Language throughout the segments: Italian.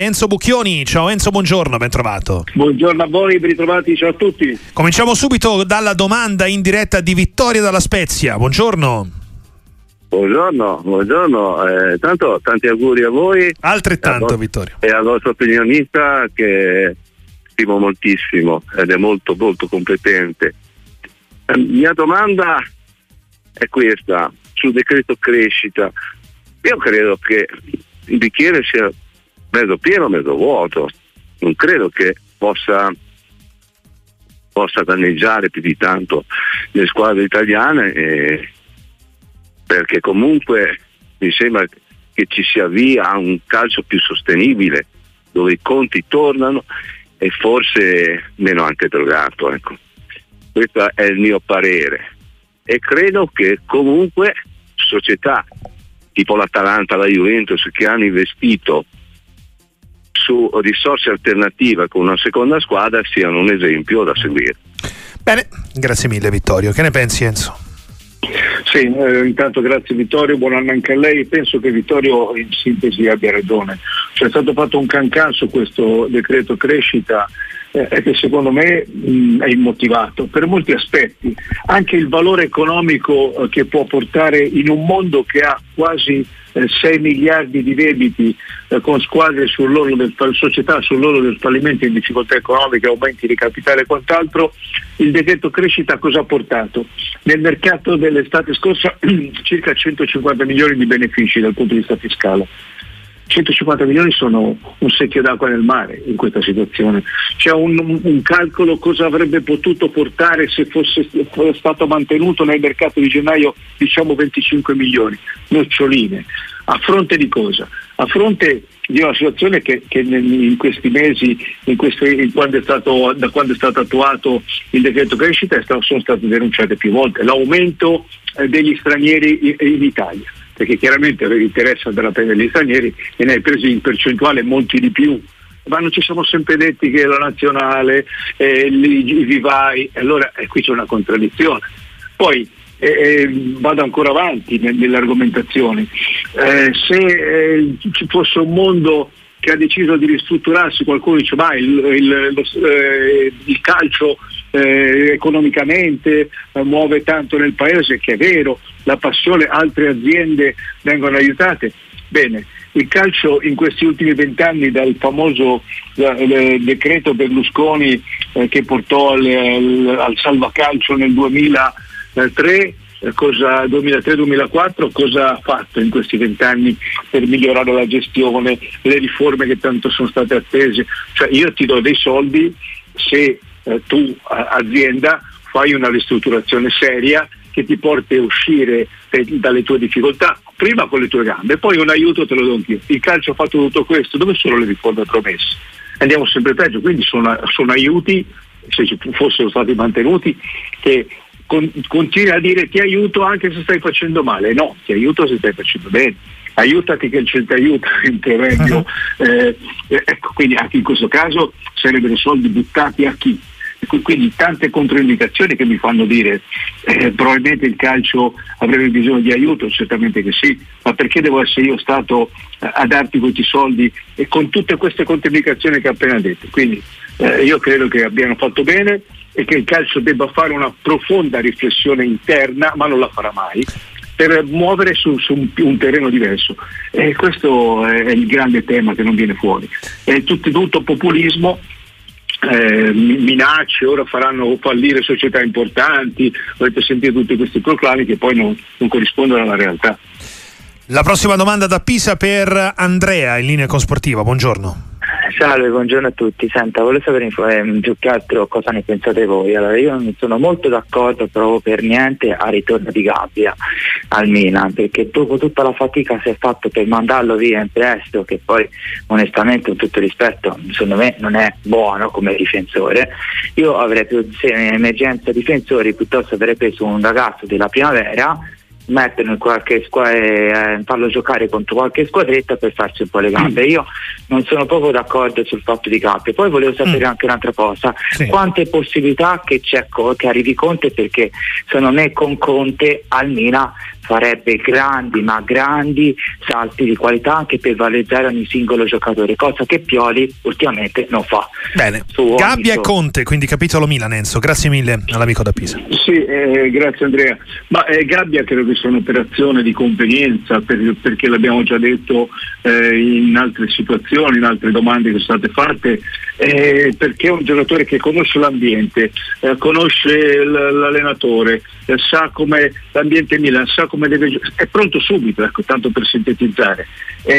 Enzo Bucchioni, ciao Enzo, buongiorno, ben trovato. Buongiorno a voi, ben ritrovati, ciao a tutti. Cominciamo subito dalla domanda in diretta di Vittoria dalla Spezia, buongiorno. Buongiorno, buongiorno, eh, tanto tanti auguri a voi. Altrettanto e Vittorio. E al vostro opinionista che stimo moltissimo ed è molto molto competente. La mia domanda è questa, sul decreto crescita. Io credo che il bicchiere sia mezzo pieno, mezzo vuoto. Non credo che possa, possa danneggiare più di tanto le squadre italiane eh, perché comunque mi sembra che ci si avvia a un calcio più sostenibile dove i conti tornano e forse meno anche drogato. Ecco. Questo è il mio parere e credo che comunque società tipo l'Atalanta, la Juventus che hanno investito su risorse alternative con una seconda squadra siano un esempio da seguire. Bene, grazie mille Vittorio. Che ne pensi Enzo? Sì, eh, intanto grazie Vittorio, buon anno anche a lei. Penso che Vittorio in sintesi abbia ragione. C'è stato fatto un cancan su questo decreto crescita eh, che secondo me mh, è immotivato per molti aspetti. Anche il valore economico eh, che può portare in un mondo che ha quasi 6 eh, miliardi di debiti eh, con squadre sull'orlo del, società sull'orlo del fallimento in difficoltà economiche, aumenti di capitale e quant'altro, il decreto crescita cosa ha portato? Nel mercato dell'estate scorsa circa 150 milioni di benefici dal punto di vista fiscale. 150 milioni sono un secchio d'acqua nel mare in questa situazione. C'è un, un calcolo cosa avrebbe potuto portare se fosse stato mantenuto nel mercato di gennaio diciamo 25 milioni, noccioline. A fronte di cosa? A fronte di una situazione che, che in questi mesi, in questi, in quando stato, da quando è stato attuato il decreto crescita, sono state denunciate più volte, l'aumento eh, degli stranieri in Italia perché chiaramente aveva interesse andare a prendere gli stranieri e ne hai presi in percentuale molti di più. Ma non ci siamo sempre detti che la nazionale, eh, i vivai, allora eh, qui c'è una contraddizione. Poi eh, eh vado ancora avanti nelle argomentazioni. Eh, se eh, ci fosse un mondo che ha deciso di ristrutturarsi, qualcuno dice ma il, il, lo, il calcio eh, economicamente eh, muove tanto nel paese, che è vero, la passione, altre aziende vengono aiutate. Bene, il calcio in questi ultimi vent'anni dal famoso eh, decreto Berlusconi eh, che portò al, al, al salvacalcio nel 2003 eh, cosa, 2003-2004 cosa ha fatto in questi vent'anni per migliorare la gestione, le riforme che tanto sono state attese. Cioè io ti do dei soldi se eh, tu azienda fai una ristrutturazione seria che ti porti a uscire dalle tue difficoltà, prima con le tue gambe, poi un aiuto te lo do anch'io. Il calcio ha fatto tutto questo, dove sono le riforme promesse? Andiamo sempre peggio, quindi sono, sono aiuti, se ci fossero stati mantenuti, che con, continui a dire ti aiuto anche se stai facendo male. No, ti aiuto se stai facendo bene. Aiutati che il ti aiuta, proverbio. Uh-huh. Eh, ecco, quindi anche in questo caso sarebbero soldi buttati a chi? Quindi tante controindicazioni che mi fanno dire eh, probabilmente il calcio avrebbe bisogno di aiuto, certamente che sì, ma perché devo essere io stato a darti questi soldi e con tutte queste controindicazioni che ho appena detto? Quindi eh, io credo che abbiano fatto bene, e che il calcio debba fare una profonda riflessione interna, ma non la farà mai, per muovere su, su un, un, terreno diverso. E questo è il grande tema che non viene fuori. È tutto, tutto populismo. Eh, minacce, ora faranno fallire società importanti, avete sentito tutti questi proclami che poi non, non corrispondono alla realtà. La prossima domanda da Pisa per Andrea in linea con Sportiva, buongiorno. Salve, buongiorno a tutti. Senta, volevo sapere eh, più che altro cosa ne pensate voi. Allora, io non sono molto d'accordo proprio per niente al ritorno di Gabbia al Milan, perché dopo tutta la fatica che si è fatto per mandarlo via in prestito, che poi onestamente con tutto rispetto, secondo me non è buono come difensore, io avrei più se in emergenza difensori piuttosto avrei preso un ragazzo della primavera metterlo in qualche squadra, eh, farlo giocare contro qualche squadretta per farsi un po' le gambe. Io non sono proprio d'accordo sul fatto di Gabbia. Poi volevo sapere mm. anche un'altra cosa, sì. quante possibilità che c'è che arrivi Conte perché secondo me con Conte al Milan farebbe grandi ma grandi salti di qualità anche per valorizzare ogni singolo giocatore, cosa che Pioli ultimamente non fa. Bene, Gabbia e Conte, quindi capitolo Milan Enzo, grazie mille all'amico da Pisa. Sì, eh, grazie Andrea. Ma eh, Gabbia credo che sia un'operazione di convenienza per, perché l'abbiamo già detto eh, in altre situazioni, in altre domande che sono state fatte, eh, perché è un giocatore che conosce l'ambiente, eh, conosce l'allenatore, eh, sa come l'ambiente Milan, sa come deve è pronto subito, ecco, tanto per sintetizzare.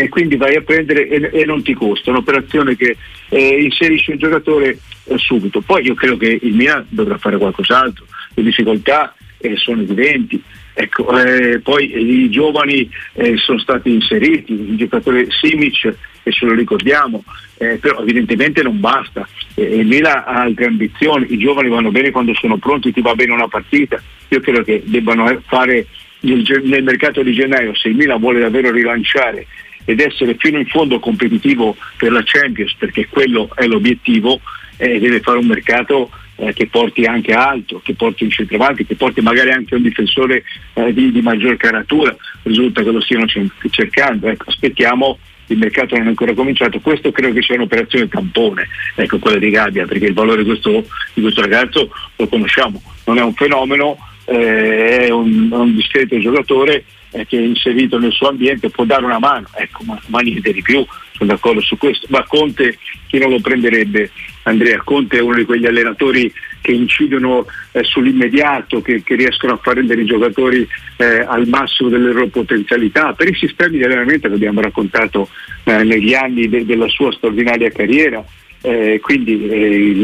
Quindi vai a prendere e, e, non ti costa, un'operazione che eh, inserisce un giocatore eh, subito. Poi io credo che il Milan dovrà fare qualcos'altro, le difficoltà sono evidenti. Ecco, eh, poi i giovani eh, sono stati inseriti, il giocatore Simic, e ce lo ricordiamo, eh, però evidentemente non basta. il Milan ha altre ambizioni, i giovani vanno bene quando sono pronti, ti va bene una partita. Io credo che debbano fare nel, nel mercato di gennaio, se il Milan vuole davvero rilanciare ed essere fino in fondo competitivo per la Champions, perché quello è l'obiettivo, eh, deve fare un mercato eh, che porti anche altro, che porti un centravanti, che porti magari anche un difensore eh, di, di, maggior caratura, risulta che lo stiano cercando. Ecco, aspettiamo, il mercato non è ancora cominciato, questo credo che sia un'operazione tampone, ecco, quella di Gabbia, perché il valore di questo, di questo ragazzo lo conosciamo, non è un fenomeno, eh, è un, un, discreto giocatore eh, che è inserito nel suo ambiente, può dare una mano, ecco, ma, ma niente di più, sono d'accordo su questo. Ma Conte chi non lo prenderebbe? Andrea Conte è uno di quegli allenatori che incidono eh, sull'immediato, che, che, riescono a far rendere i giocatori eh, al massimo delle loro potenzialità, per i sistemi di allenamento che abbiamo raccontato eh, negli anni de- della sua straordinaria carriera. Eh, quindi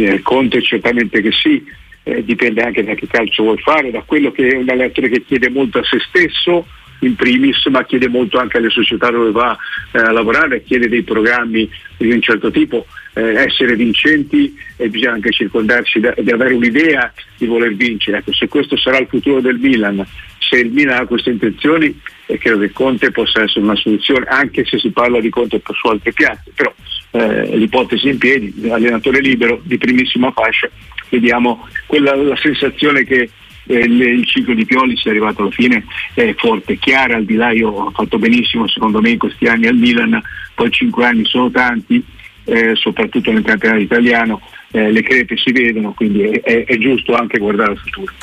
eh, Conte certamente che sì, eh, dipende anche da che calcio vuoi fare, da quello che è un allenatore che chiede molto a se stesso in primis, ma chiede molto anche alle società dove va eh, a lavorare, chiede dei programmi di un certo tipo, eh, essere vincenti e bisogna anche circondarsi da, di avere un'idea di voler vincere. Ecco, se questo sarà il futuro del Milan, se il Milan ha queste intenzioni, eh, credo che Conte possa essere una soluzione, anche se si parla di Conte su altre piazze, però eh, l'ipotesi in piedi, allenatore libero di primissima fascia vediamo quella, la sensazione che eh, il ciclo di Pioli sia arrivato alla fine è forte, chiara, al di là io ho fatto benissimo secondo me in questi anni al Milan, poi cinque anni sono tanti, eh, soprattutto nel campionato italiano, eh, le crepe si vedono, quindi è, è, è giusto anche guardare al futuro.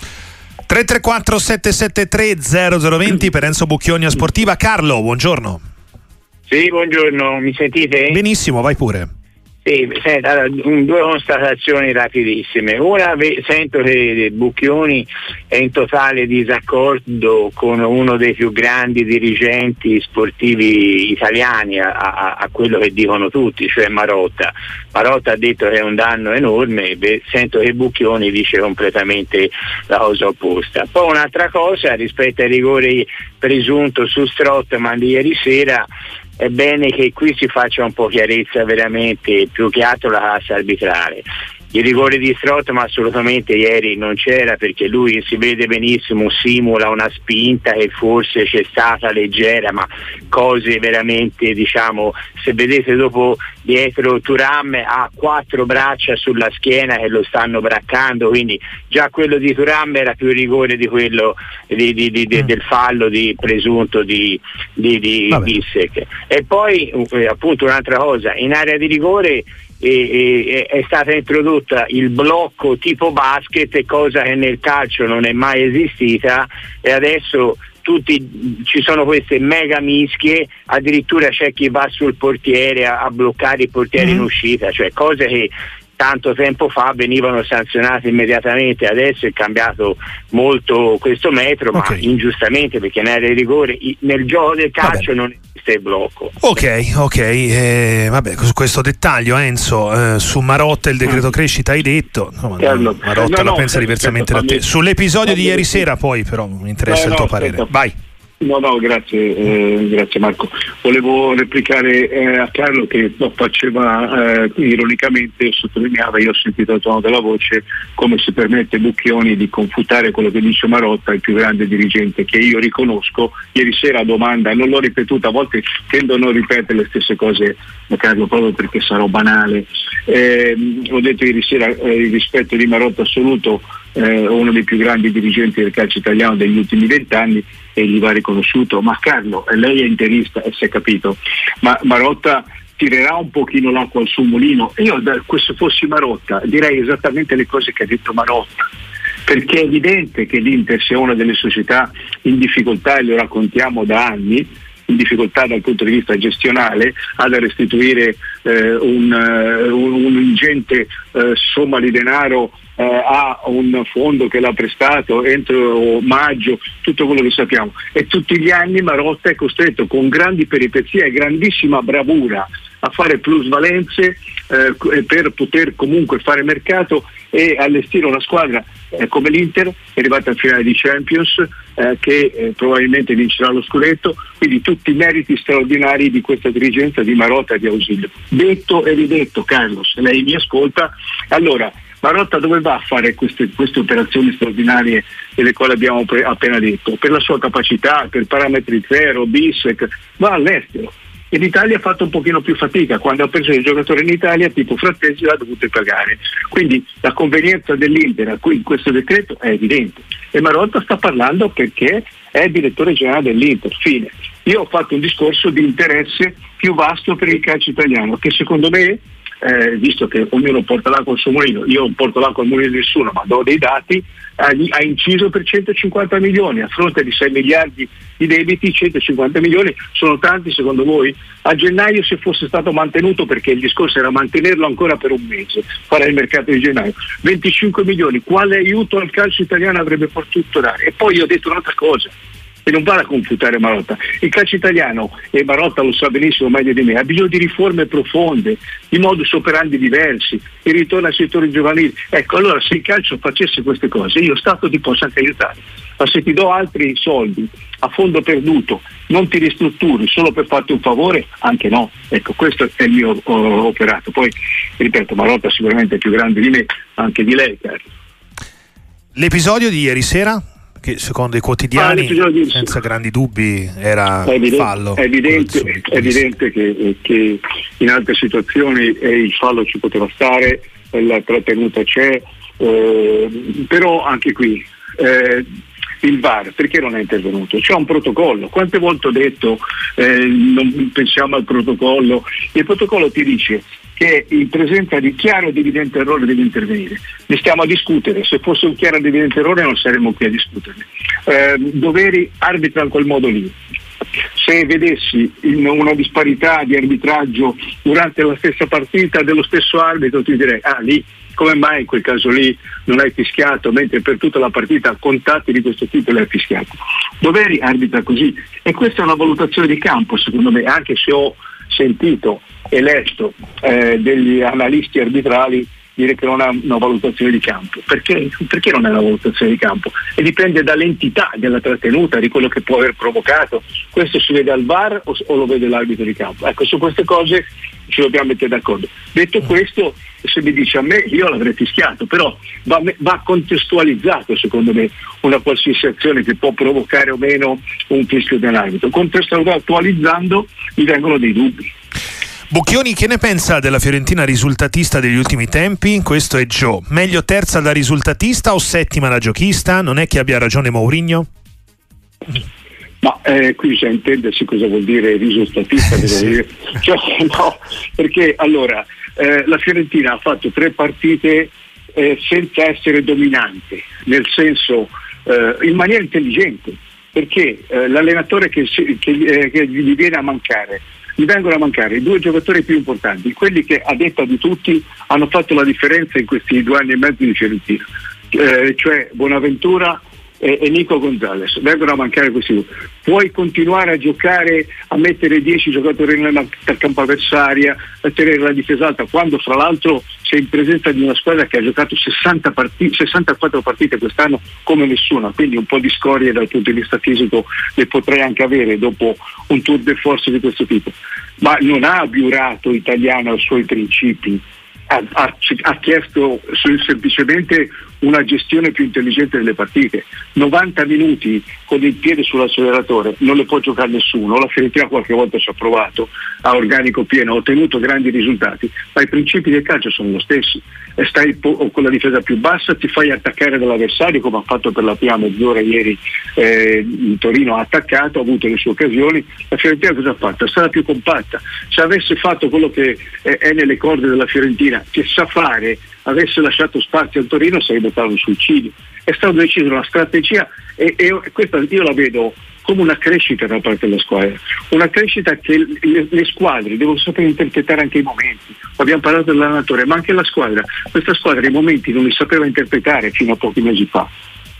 334 773 0020 per Enzo Bucchioni a Sportiva. Carlo, buongiorno. Sì, buongiorno, mi sentite? Benissimo, vai pure. Sì, senta, due constatazioni rapidissime. Una, sento che Bucchioni è in totale disaccordo con uno dei più grandi dirigenti sportivi italiani a, a, a quello che dicono tutti, cioè Marotta. Marotta ha detto che è un danno enorme, sento che Bucchioni dice completamente la cosa opposta. Poi un'altra cosa rispetto ai rigori presunto su Strottman di ieri sera, è bene che qui si faccia un po' chiarezza veramente, più che altro la classe arbitrale. Il rigore di Strottman assolutamente ieri non c'era perché lui si vede benissimo, simula una spinta che forse c'è stata leggera, ma cose veramente, diciamo, se vedete dopo dietro Turam ha quattro braccia sulla schiena che lo stanno braccando, quindi già quello di Turam era più rigore di quello di, di, di, mm. del fallo di presunto di, di. E poi eh, appunto un'altra cosa, in area di rigore e, e, è stata introdotta il blocco tipo basket, cosa che nel calcio non è mai esistita e adesso tutti, ci sono queste mega mischie, addirittura c'è chi va sul portiere a, a bloccare i portieri mm-hmm. in uscita, cioè cose che tanto tempo fa venivano sanzionate immediatamente, adesso è cambiato molto questo metro, okay. ma ingiustamente perché di rigore nel gioco del calcio non esiste il blocco. Ok, ok, eh, vabbè, su questo dettaglio Enzo, eh, su Marotta il decreto mm. crescita hai detto, no, no, Marotta no, la pensa diversamente da te. Sull'episodio di ieri sera poi però mi interessa il tuo parere. Vai. No, no, grazie, eh, grazie Marco. Volevo replicare eh, a Carlo che no, faceva eh, ironicamente, sottolineava, io ho sentito il tono della voce, come si permette Bucchioni di confutare quello che dice Marotta, il più grande dirigente che io riconosco. Ieri sera domanda, non l'ho ripetuta, a volte tendo a non ripetere le stesse cose da Carlo proprio perché sarò banale. Eh, ho detto ieri sera eh, il rispetto di Marotta assoluto eh, uno dei più grandi dirigenti del calcio italiano degli ultimi vent'anni e gli va riconosciuto. Ma Carlo, lei è interista e si è capito, ma Marotta tirerà un pochino l'acqua al suo mulino. Io se fossi Marotta direi esattamente le cose che ha detto Marotta perché è evidente che l'Inter sia una delle società in difficoltà e lo raccontiamo da anni, in difficoltà dal punto di vista gestionale, ha da restituire eh, un, uh, un, un, ingente uh, somma di denaro eh, ha un fondo che l'ha prestato entro maggio, tutto quello che sappiamo. E tutti gli anni Marotta è costretto con grandi peripezie e grandissima bravura a fare plusvalenze eh, per poter comunque fare mercato e allestire una squadra eh, come l'Inter, è arrivata al finale di Champions, eh, che eh, probabilmente vincerà lo scudetto, quindi tutti i meriti straordinari di questa dirigenza di Marotta e di Ausilio. Detto e ridetto, Carlos, lei mi ascolta, allora Marotta dove va a fare queste, queste operazioni straordinarie delle quali abbiamo pre- appena detto? Per la sua capacità, per parametri zero, BISEC, va all'estero. E l'Italia ha fatto un pochino più fatica, quando ha preso il giocatore in Italia tipo Frattesi l'ha dovuto pagare. Quindi la convenienza dell'Inter qui in questo decreto è evidente. E Marotta sta parlando perché è direttore generale dell'Inter. Fine. Io ho fatto un discorso di interesse più vasto per il calcio italiano, che secondo me eh, visto che ognuno porta l'acqua al suo mulino, io non porto l'acqua al mulino di nessuno, ma do dei dati, ha, ha, inciso per 150 milioni, a fronte di 6 miliardi di debiti, 150 milioni sono tanti secondo voi? A gennaio se fosse stato mantenuto, perché il discorso era mantenerlo ancora per un mese, fare il mercato di gennaio, 25 milioni, quale aiuto al calcio italiano avrebbe potuto dare? E poi io ho detto un'altra cosa, e non vale a confutare Marotta. Il calcio italiano, e Marotta lo sa benissimo meglio di me, ha bisogno di riforme profonde, di modus operandi diversi, il ritorno ai settori giovanili. Ecco, allora se il calcio facesse queste cose, io Stato ti posso anche aiutare, ma se ti do altri soldi a fondo perduto, non ti ristrutturi solo per farti un favore, anche no. Ecco, questo è il mio oh, operato. Poi, ripeto, Marotta sicuramente è più grande di me, anche di lei, Carlo. L'episodio di ieri sera che secondo i quotidiani ah, senza grandi dubbi era è evidente, fallo. È evidente, è evidente che, che, in altre situazioni eh, il fallo ci poteva stare, la trattenuta c'è, eh, però anche qui eh, il VAR perché non è intervenuto? C'è un protocollo, quante volte ho detto eh, non pensiamo al protocollo, il protocollo ti dice che in presenza di chiaro ed evidente errore deve intervenire. Ne stiamo a discutere, se fosse un chiaro ed evidente errore non saremmo qui a discuterne. Eh, doveri arbitra in quel modo lì. Se vedessi una disparità di arbitraggio durante la stessa partita dello stesso arbitro ti direi ah lì come mai in quel caso lì non hai fischiato mentre per tutta la partita contatti di questo tipo l'hai fischiato. Doveri arbitra così e questa è una valutazione di campo secondo me anche se ho sentito e letto eh, degli analisti arbitrali dire che non è una valutazione di campo. Perché? Perché non è una valutazione di campo? E dipende dall'entità della trattenuta, di quello che può aver provocato. Questo si vede al VAR o, o lo vede l'arbitro di campo? Ecco, su queste cose ci dobbiamo mettere d'accordo. Detto questo, se mi dice a me, io l'avrei fischiato, però va, va contestualizzato secondo me una qualsiasi azione che può provocare o meno un fischio dell'arbitro. Contestualizzando mi vengono dei dubbi. Bucchioni, che ne pensa della Fiorentina risultatista degli ultimi tempi? Questo è Joe. Meglio terza da risultatista o settima da giochista? Non è che abbia ragione Mourinho? Ma eh, qui bisogna intendersi cosa vuol dire risultatista. dire. Cioè, no, perché allora eh, la Fiorentina ha fatto tre partite eh, senza essere dominante, nel senso eh, in maniera intelligente, perché eh, l'allenatore che, che, eh, che gli viene a mancare gli vengono a mancare i due giocatori più importanti, quelli che a detta di tutti hanno fatto la differenza in questi due anni e mezzo di Fiorentina, eh, cioè Bonaventura e, e Nico Gonzalez, vengono a mancare questi due. Puoi continuare a giocare, a mettere 10 giocatori nella campo avversaria, a tenere la difesa alta, quando fra l'altro sei in presenza di una squadra che ha giocato 60 partite, 64 partite quest'anno come nessuna, quindi un po' di scorie dal punto di vista fisico le potrei anche avere dopo un tour de force di questo tipo. Ma non ha abiurato italiano i suoi principi, ha, ha, ha chiesto semplicemente una gestione più intelligente delle partite. 90 minuti con il piede sull'acceleratore non le può giocare nessuno, la Fiorentina qualche volta ci ha provato, a organico pieno, ha ottenuto grandi risultati, ma i principi del calcio sono lo stessi. Stai con la difesa più bassa, ti fai attaccare dall'avversario come ha fatto per la prima mezz'ora ieri eh, in Torino, ha attaccato, ha avuto le sue occasioni, la Fiorentina cosa ha fatto? È stata più compatta. Se avesse fatto quello che è nelle corde della Fiorentina, che sa fare avesse lasciato spazio al Torino sarebbe stato un suicidio. È stata decisa una strategia e, e questa io la vedo come una crescita da parte della squadra, una crescita che le, le, squadre devono sapere interpretare anche i momenti. Abbiamo parlato dell'allenatore, ma anche la squadra. Questa squadra i momenti non li sapeva interpretare fino a pochi mesi fa.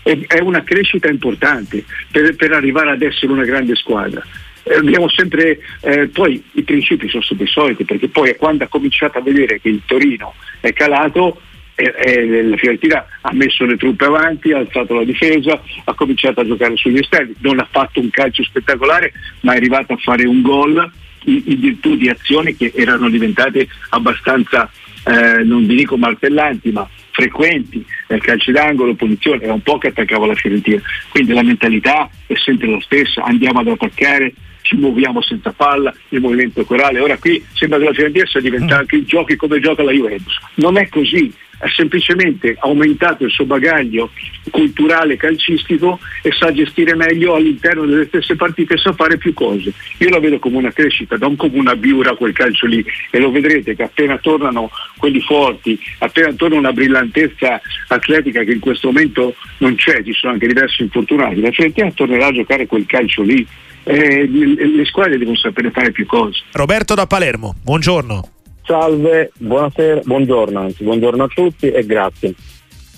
È, è una crescita importante per, per arrivare ad essere una grande squadra eh, abbiamo sempre, eh, poi i principi sono sempre i soliti, perché poi quando ha cominciato a vedere che il Torino è calato, eh, eh, la Fiorentina ha messo le truppe avanti, ha alzato la difesa, ha cominciato a giocare sugli esterni, non ha fatto un calcio spettacolare, ma è arrivato a fare un gol in, virtù di azioni che erano diventate abbastanza, eh, non vi dico martellanti, ma frequenti, eh, calci d'angolo, punizione, era un po' che attaccava la Fiorentina. Quindi la mentalità è sempre la stessa, andiamo ad attaccare, ci muoviamo senza palla, il movimento corale. Ora qui sembra che la Fiorentina sia diventata anche i giochi come gioca la Juventus. Non è così, ha semplicemente aumentato il suo bagaglio culturale calcistico e sa gestire meglio all'interno delle stesse partite, sa fare più cose. Io la vedo come una crescita, non come una biura quel calcio lì e lo vedrete che appena tornano quelli forti, appena torna una brillantezza atletica che in questo momento non c'è, ci sono anche diversi infortunati, la Fiorentina tornerà a giocare quel calcio lì. Eh, le squadre devono sapere fare più cose. Roberto da Palermo, buongiorno. Salve, buonasera, buongiorno anzi, buongiorno a tutti e grazie.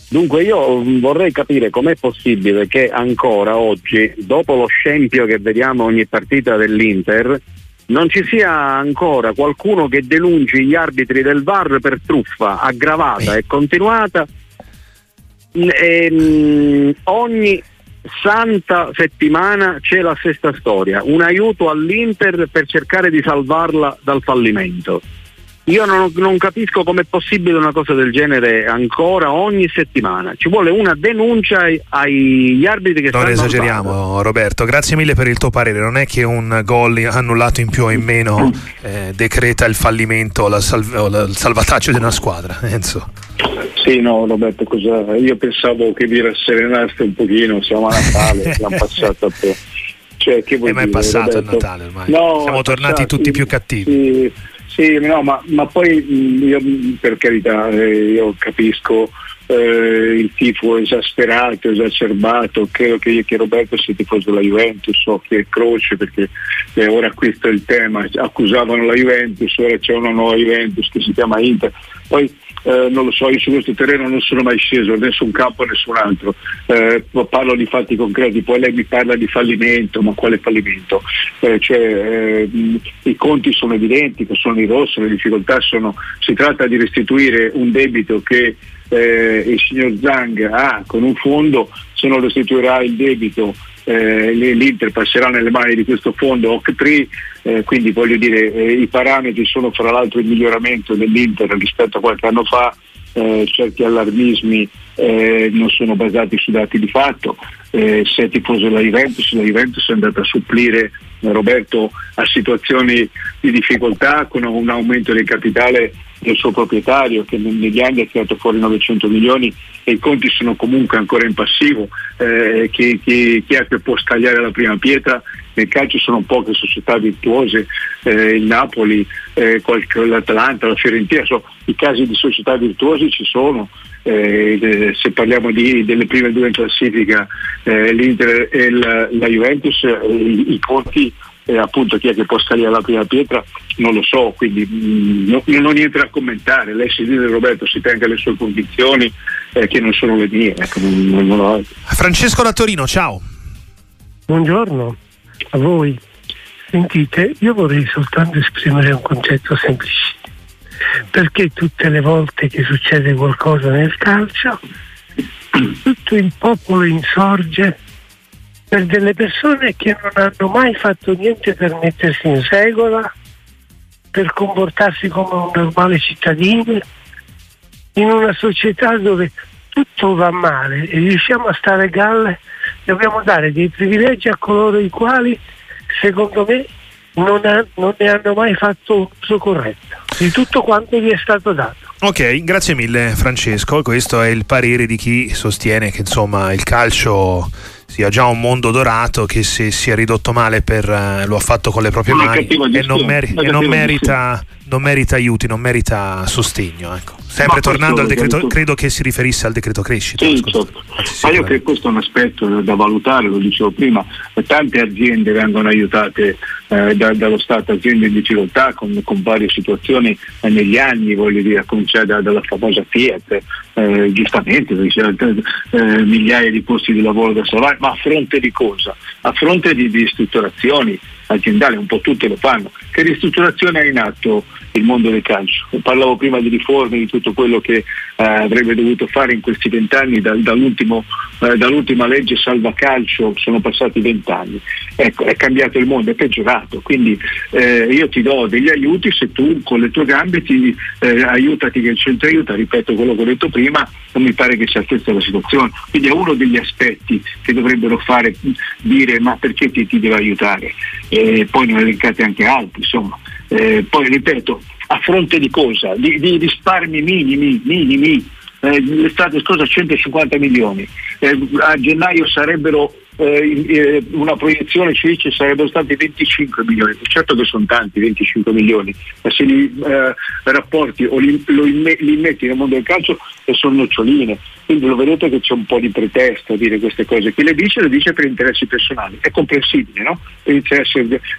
Dunque io vorrei capire com'è possibile che ancora oggi, dopo lo scempio che vediamo ogni partita dell'Inter, non ci sia ancora qualcuno che denunci gli arbitri del VAR per truffa aggravata e continuata. E, um, ogni santa settimana c'è la stessa storia, un aiuto all'Inter per cercare di salvarla dal fallimento. Io non, non capisco com'è possibile una cosa del genere ancora ogni settimana. Ci vuole una denuncia ai, agli arbitri che non stanno esageriamo andando. Roberto, grazie mille per il tuo parere. Non è che un gol annullato in più o in meno eh, decreta il fallimento o, la salv- o la, il salvataggio di una squadra. Enzo. Sì, no, Roberto, cosa... io pensavo che vi rasserenaste un pochino, siamo a Natale, siamo passati a te. Cioè, che vuoi eh, ma è passato Roberto? il Natale ormai. No, Siamo tornati tutti più cattivi. Sì, sì, no, ma, ma poi mh, io mh, per carità eh, io capisco eh, il tifo esasperato, esacerbato, credo che io che Roberto sia tifoso della Juventus, so che è croce perché eh, ora questo è il tema, accusavano la Juventus, ora c'è una nuova Juventus che si chiama Inter, poi eh, non lo so, io su questo terreno non sono mai sceso, né su campo né su un altro, eh, parlo di fatti concreti, poi lei mi parla di fallimento, ma quale fallimento? Eh, cioè, eh, I conti sono evidenti, sono in rosso, le difficoltà sono, si tratta di restituire un debito che eh, il signor Zhang ha con un fondo, se non restituirà il debito eh, l'Inter passerà nelle mani di questo fondo OC3, eh, quindi voglio dire eh, i parametri sono fra l'altro il miglioramento dell'Inter rispetto a qualche anno fa, eh, certi allarmismi eh, non sono basati su dati di fatto, eh, se è tifoso della Juventus, la Juventus è andata a supplire Roberto a situazioni di difficoltà con un aumento del capitale del suo proprietario che negli anni ha tirato fuori 900 milioni e i conti sono comunque ancora in passivo, eh, chi, chi, chi è che può scagliare la prima pietra? Nel calcio sono poche società virtuose, eh, il Napoli, eh, qualche, l'Atalanta, la Fiorentina, so, i casi di società virtuose ci sono, eh, se parliamo di, delle prime due in classifica, eh, l'Inter e la, la Juventus, eh, i, i conti eh, appunto chi è che può salire alla prima pietra non lo so, quindi mh, no, non ho niente da commentare, lei si dice Roberto si tenga le sue condizioni eh, che non sono le mie. Ecco, non, non ho... Francesco da Torino, ciao. Buongiorno a voi. Sentite, io vorrei soltanto esprimere un concetto semplice. Perché tutte le volte che succede qualcosa nel calcio, tutto il popolo insorge per delle persone che non hanno mai fatto niente per mettersi in regola, per comportarsi come un normale cittadino, in una società dove tutto va male e riusciamo a stare galle, dobbiamo dare dei privilegi a coloro i quali, secondo me, non, ha, non ne hanno mai fatto uso corretto di tutto quanto gli è stato dato. Ok, grazie mille Francesco, questo è il parere di chi sostiene che insomma il calcio sia già un mondo dorato che se si è ridotto male per, uh, lo ha fatto con le proprie mani e, non, meri- e non, merita, non, merita, aiuti, non merita sostegno. Ecco. Sempre tornando al decreto, detto... credo che si riferisse al decreto crescita. Sì, certo. Ma io credo che questo è un aspetto da valutare, lo dicevo prima, tante aziende vengono aiutate eh, da, dallo Stato, aziende in difficoltà con, con varie situazioni eh, negli anni, voglio dire, a cominciare da, dalla famosa Fiat, eh, giustamente, eh, migliaia di posti di lavoro da salvare, ma a fronte di cosa? A fronte di, di ristrutturazioni aziendali, un po' tutte lo fanno. Che ristrutturazione ha in atto il mondo del calcio? Parlavo prima di riforme, di tutto quello che eh, avrebbe dovuto fare in questi vent'anni da, eh, dall'ultima legge salva calcio, sono passati vent'anni. Ecco, è cambiato il mondo, è peggiorato. Quindi eh, io ti do degli aiuti se tu con le tue gambe ti eh, aiutati che il centro aiuta, ripeto quello che ho detto prima, non mi pare che sia questa la situazione. Quindi è uno degli aspetti che dovrebbero fare dire ma perché ti, ti deve aiutare? E poi ne ho elencati anche altri, insomma. Eh, poi ripeto, a fronte di cosa? Di, di risparmi minimi, minimi. Eh, l'estate scorsa 150 milioni, eh, a gennaio sarebbero eh, eh, una proiezione ci dice sarebbero stati 25 milioni, certo che sono tanti 25 milioni, ma se li eh, rapporti o li, imme, li, metti nel mondo del calcio sono noccioline, quindi lo vedete che c'è un po' di pretesto a dire queste cose, chi le dice le dice per interessi personali, è comprensibile, no?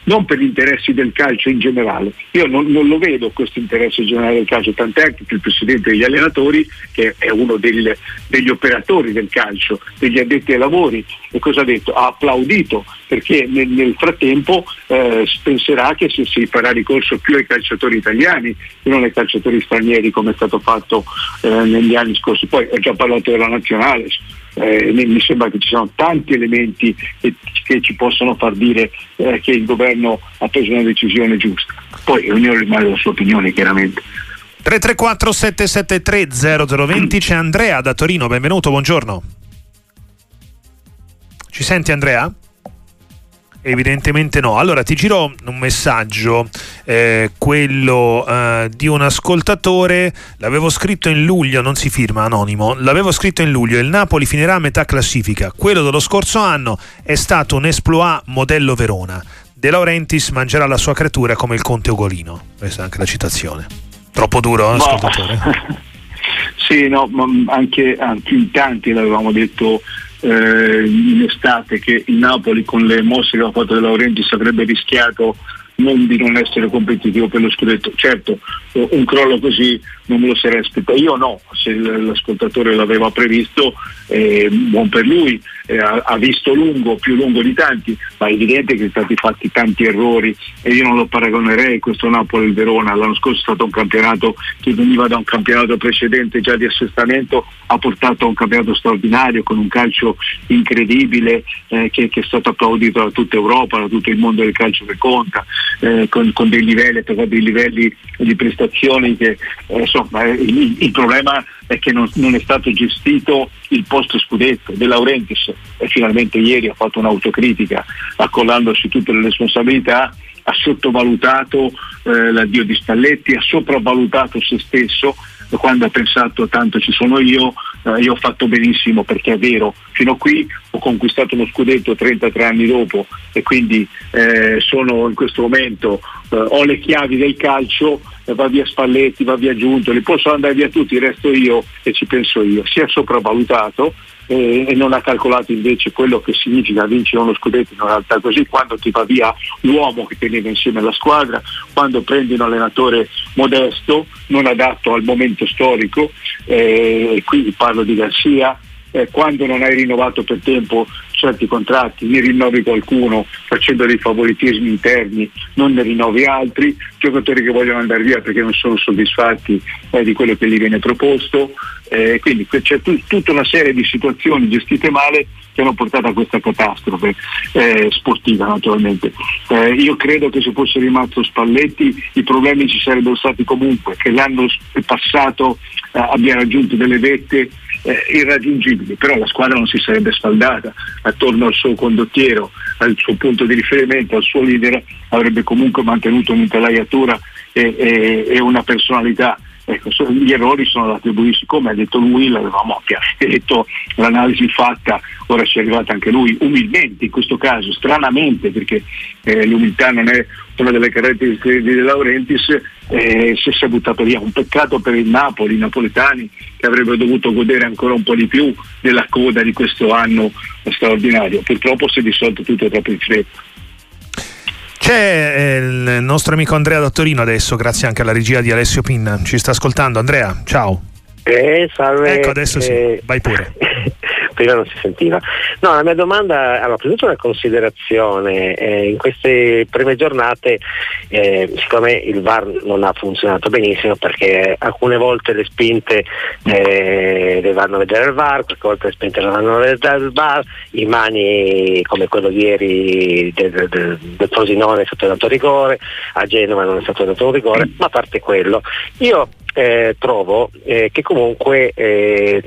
non per gli interessi del calcio in generale, io non, non lo vedo questo interesse generale del calcio, tant'è che il presidente degli allenatori, che è uno del, degli operatori del calcio, degli addetti ai lavori, e cosa detto, ha applaudito perché nel, nel frattempo eh, penserà che si, si, farà ricorso più ai calciatori italiani che non ai calciatori stranieri come è stato fatto eh, negli anni scorsi. Poi ho già parlato della nazionale, eh, mi sembra che ci sono tanti elementi che, che ci possono far dire eh, che il governo ha preso una decisione giusta. Poi ognuno rimane la sua opinione chiaramente. 334 773 0020 c'è Andrea da Torino, benvenuto, buongiorno. Ci senti Andrea? Evidentemente no. Allora ti giro un messaggio, eh, quello eh, di un ascoltatore, l'avevo scritto in luglio, non si firma anonimo, l'avevo scritto in luglio, il Napoli finirà a metà classifica, quello dello scorso anno è stato un esploit modello Verona. De Laurentiis mangerà la sua creatura come il conte Ugolino. Questa è anche la citazione. Troppo duro, eh, ascoltatore? sì, no, ma anche, anche in tanti l'avevamo detto eh, in estate che il Napoli con le mosse che ha fatto De Laurentiis avrebbe rischiato non di non essere competitivo per lo scudetto. Certo, un crollo così non me lo sarei aspettato. Io no, se l'ascoltatore l'aveva previsto, eh, buon per lui, eh, ha, visto lungo, più lungo di tanti, ma è evidente che sono stati fatti tanti errori e io non lo paragonerei questo Napoli il Verona. L'anno scorso è stato un campionato che veniva da un campionato precedente già di assestamento, ha portato a un campionato straordinario con un calcio incredibile eh, che, che, è stato applaudito da tutta Europa, da tutto il mondo del calcio che conta, eh, con, con, dei livelli, dei livelli di prestazioni che eh, insomma, il, il, problema è che non, non, è stato gestito il post scudetto. De Laurentiis e finalmente ieri ha fatto un'autocritica accollandosi tutte le responsabilità, ha sottovalutato eh, l'addio di Spalletti, ha sopravvalutato se stesso quando ha pensato tanto ci sono io, eh, io ho fatto benissimo perché è vero, fino a qui ho conquistato uno scudetto 33 anni dopo e quindi eh, sono in questo momento, eh, ho le chiavi del calcio va via Spalletti, va via Giuntoli, possono andare via tutti, resto io e ci penso io, si è sopravvalutato eh, e non ha calcolato invece quello che significa vincere uno scudetto in realtà così, quando ti va via l'uomo che teneva insieme la squadra, quando prendi un allenatore modesto, non adatto al momento storico, eh, quindi parlo di Garcia, eh, quando non hai rinnovato per tempo certi contratti, ne rinnovi qualcuno facendo dei favoritismi interni, non ne rinnovi altri, giocatori che vogliono andare via perché non sono soddisfatti eh, di quello che gli viene proposto, eh, quindi c'è t- tutta una serie di situazioni gestite male che hanno portato a questa catastrofe eh, sportiva naturalmente. Eh, io credo che se fosse rimasto Spalletti i problemi ci sarebbero stati comunque, che l'anno passato eh, abbia raggiunto delle vette eh, irraggiungibili, però la squadra non si sarebbe sfaldata attorno al suo condottiero, al suo punto di riferimento, al suo leader, avrebbe comunque mantenuto un'intelaiatura e, e, e una personalità Ecco, gli errori sono da attribuirsi, come ha detto lui, l'avevamo detto, l'analisi fatta, ora ci è arrivata anche lui, umilmente in questo caso, stranamente, perché eh, l'umiltà non è una delle caratteristiche di De Laurentiis, eh, si è buttato via. Un peccato per il Napoli, i napoletani che avrebbero dovuto godere ancora un po' di più della coda di questo anno straordinario. Purtroppo si è dissolto tutto troppo in fretta. C'è eh, il nostro amico Andrea da Torino adesso, grazie anche alla regia di Alessio Pinna. Ci sta ascoltando. Andrea, ciao. Eh, salve. Ecco, adesso sì, eh, vai pure. prima non si sentiva. No, la mia domanda, allora, prima una considerazione, eh, in queste prime giornate eh, siccome il VAR non ha funzionato benissimo perché alcune volte le spinte eh, le vanno a vedere il VAR, qualche volta le spinte le vanno a vedere il VAR, i mani come quello di ieri del, del, del Frosinone è stato dato rigore, a Genova non è stato dato rigore, ma a parte quello, io eh, trovo eh, che comunque eh,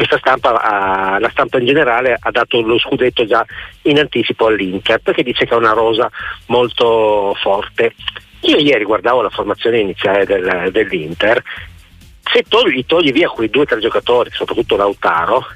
questa stampa, ha, la stampa in generale ha dato lo scudetto già in anticipo all'Inter perché dice che è una rosa molto forte. Io ieri guardavo la formazione iniziale del, dell'Inter se togli, togli via quei due o tre giocatori, soprattutto Lautaro,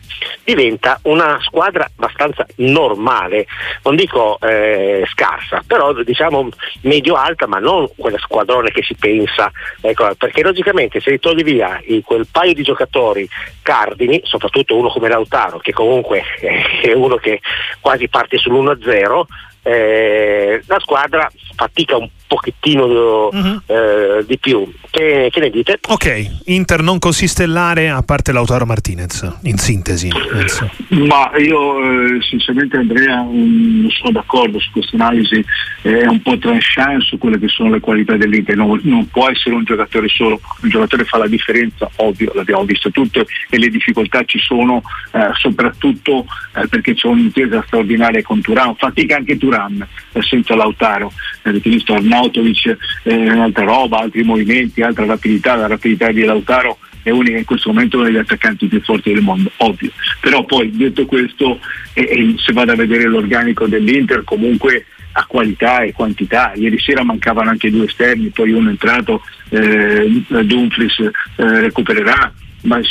diventa una squadra abbastanza normale, non dico eh, scarsa, però diciamo medio-alta, ma non quella squadrone che si pensa, ecco, perché logicamente se togli via quel paio di giocatori cardini, soprattutto uno come Lautaro, che comunque è uno che quasi parte sull'1-0, eh, la squadra fatica un pochettino uh-huh. eh, di più. Che, che, ne dite? Ok, Inter non così stellare a parte Lautaro Martinez, in sintesi. Penso. Ma io eh, sinceramente Andrea non sono d'accordo su questa analisi, è un po' tranchant su quelle che sono le qualità dell'Inter, non, non, può essere un giocatore solo, un giocatore fa la differenza, ovvio, l'abbiamo visto tutto e le difficoltà ci sono eh, soprattutto eh, perché c'è un'intesa straordinaria con Turan, fatica anche Turan eh, senza Lautaro, avete visto Arnautovic, eh, altra roba, altri movimenti, altra rapidità, la rapidità di Lautaro è unica in questo momento uno degli attaccanti più forti del mondo, ovvio. Però poi detto questo, eh, se vado a vedere l'organico dell'Inter comunque ha qualità e quantità. Ieri sera mancavano anche due esterni, poi uno è entrato, eh, Dumfries eh, recupererà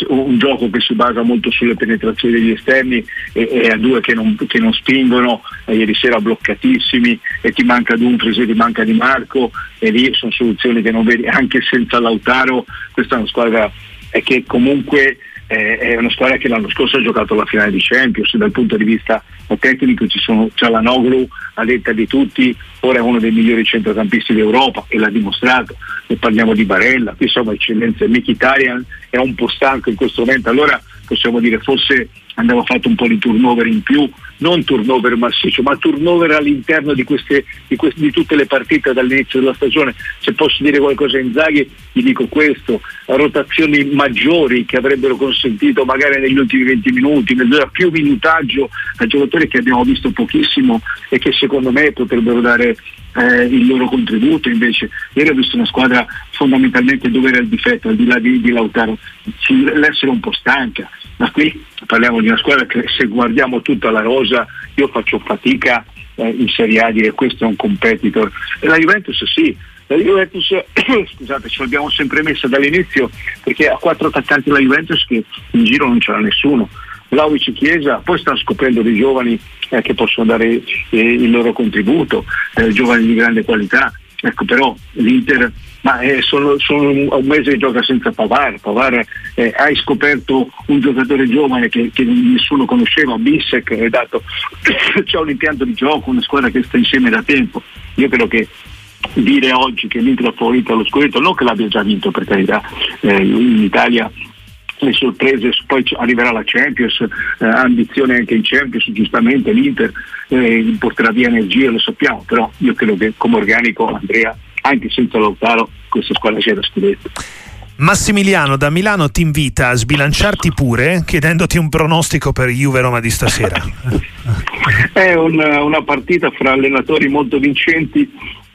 un gioco che si basa molto sulle penetrazioni degli esterni e, e a due che non, che non spingono, eh, ieri sera bloccatissimi e ti manca Dumfries e ti manca Di Marco e lì sono soluzioni che non vedi anche senza Lautaro, questa è una squadra eh, che comunque è una squadra che l'anno scorso ha giocato la finale di Champions dal punto di vista tecnico ci sono Cialanoglu a detta di tutti ora è uno dei migliori centrocampisti d'Europa e l'ha dimostrato e parliamo di Barella insomma eccellenza Mkhitaryan è un po' stanco in questo momento allora possiamo dire forse andava fatto un po' di turnover in più non turnover massiccio, ma turnover all'interno di, queste, di, queste, di, tutte le partite dall'inizio della stagione. Se posso dire qualcosa a Inzaghi, gli dico questo, rotazioni maggiori che avrebbero consentito magari negli ultimi 20 minuti, più minutaggio a giocatori che abbiamo visto pochissimo e che secondo me potrebbero dare eh, il loro contributo invece ieri ho visto una squadra fondamentalmente dove era il difetto al di là di, di Lautaro l'essere un po' stanca ma qui parliamo di una squadra che se guardiamo tutta la rosa io faccio fatica eh, in Serie A a dire questo è un competitor. E la Juventus sì. La Juventus scusate ce l'abbiamo sempre messa dall'inizio perché ha quattro attaccanti la Juventus che in giro non c'era nessuno. Vlaovic Chiesa, poi stanno scoprendo dei giovani eh, che possono dare eh, il loro contributo, eh, giovani di grande qualità. Ecco, però l'Inter ma eh, sono, sono, un mese che gioca senza Pavar, Pavar eh, hai scoperto un giocatore giovane che, che nessuno conosceva, Bissek, hai dato, c'è un impianto di gioco, una squadra che sta insieme da tempo, io credo che dire oggi che l'Inter è favorito allo scudetto, non che l'abbia già vinto per carità, eh, in Italia le sorprese, poi arriverà la Champions, eh, ambizione anche in Champions, giustamente l'Inter eh, porterà via energia, lo sappiamo, però io credo che come organico Andrea, anche senza Lautaro, questa squadra c'è da scudetto. Massimiliano da Milano ti invita a sbilanciarti pure chiedendoti un pronostico per Juve Roma di stasera. È una, una partita fra allenatori molto vincenti,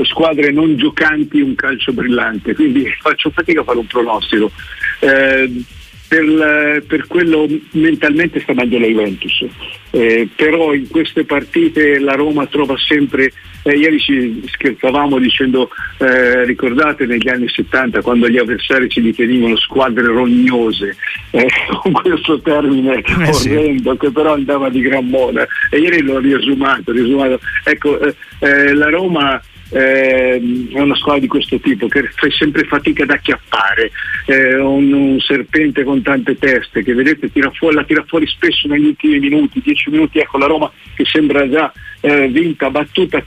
squadre non giocanti, un calcio brillante, quindi faccio fatica a fare un pronostico. Eh, per, per, quello mentalmente sta meglio la Juventus, eh, però in queste partite la Roma trova sempre, eh, ieri ci scherzavamo dicendo, eh, ricordate negli anni 70 quando gli avversari ci definivano squadre rognose, eh, con questo termine eh, orrendo che però andava di gran moda. E ieri l'ho riesumato, riesumato. ecco eh, la Roma eh, è una squadra di questo tipo che fa sempre fatica ad acchiappare, eh, un, un, serpente con tante teste che vedete tira fuori, la tira fuori spesso negli ultimi minuti, 10 minuti, ecco la Roma che sembra già eh, vinta, battuta,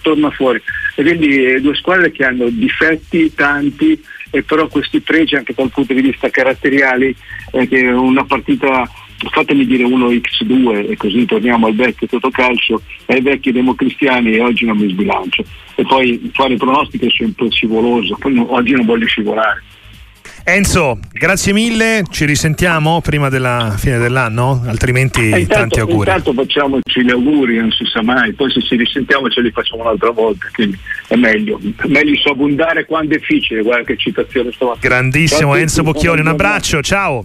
torna fuori. E quindi eh, due squadre che hanno difetti tanti e però questi pregi anche dal punto di vista caratteriali, eh, che una partita fatemi dire 1x2 e così torniamo al vecchio Totocalcio, ai vecchi democristiani e oggi non mi sbilancio. E poi fare pronostici è sempre scivoloso, poi no, oggi non voglio scivolare. Enzo, grazie mille, ci risentiamo prima della fine dell'anno, altrimenti intanto, tanti auguri. Intanto facciamoci gli auguri, non si sa mai, poi se ci risentiamo ce li facciamo un'altra volta, quindi è meglio, è meglio so abbondare quando è difficile, guarda che citazione sto Grandissimo Enzo Bocchioni, un abbraccio, ciao.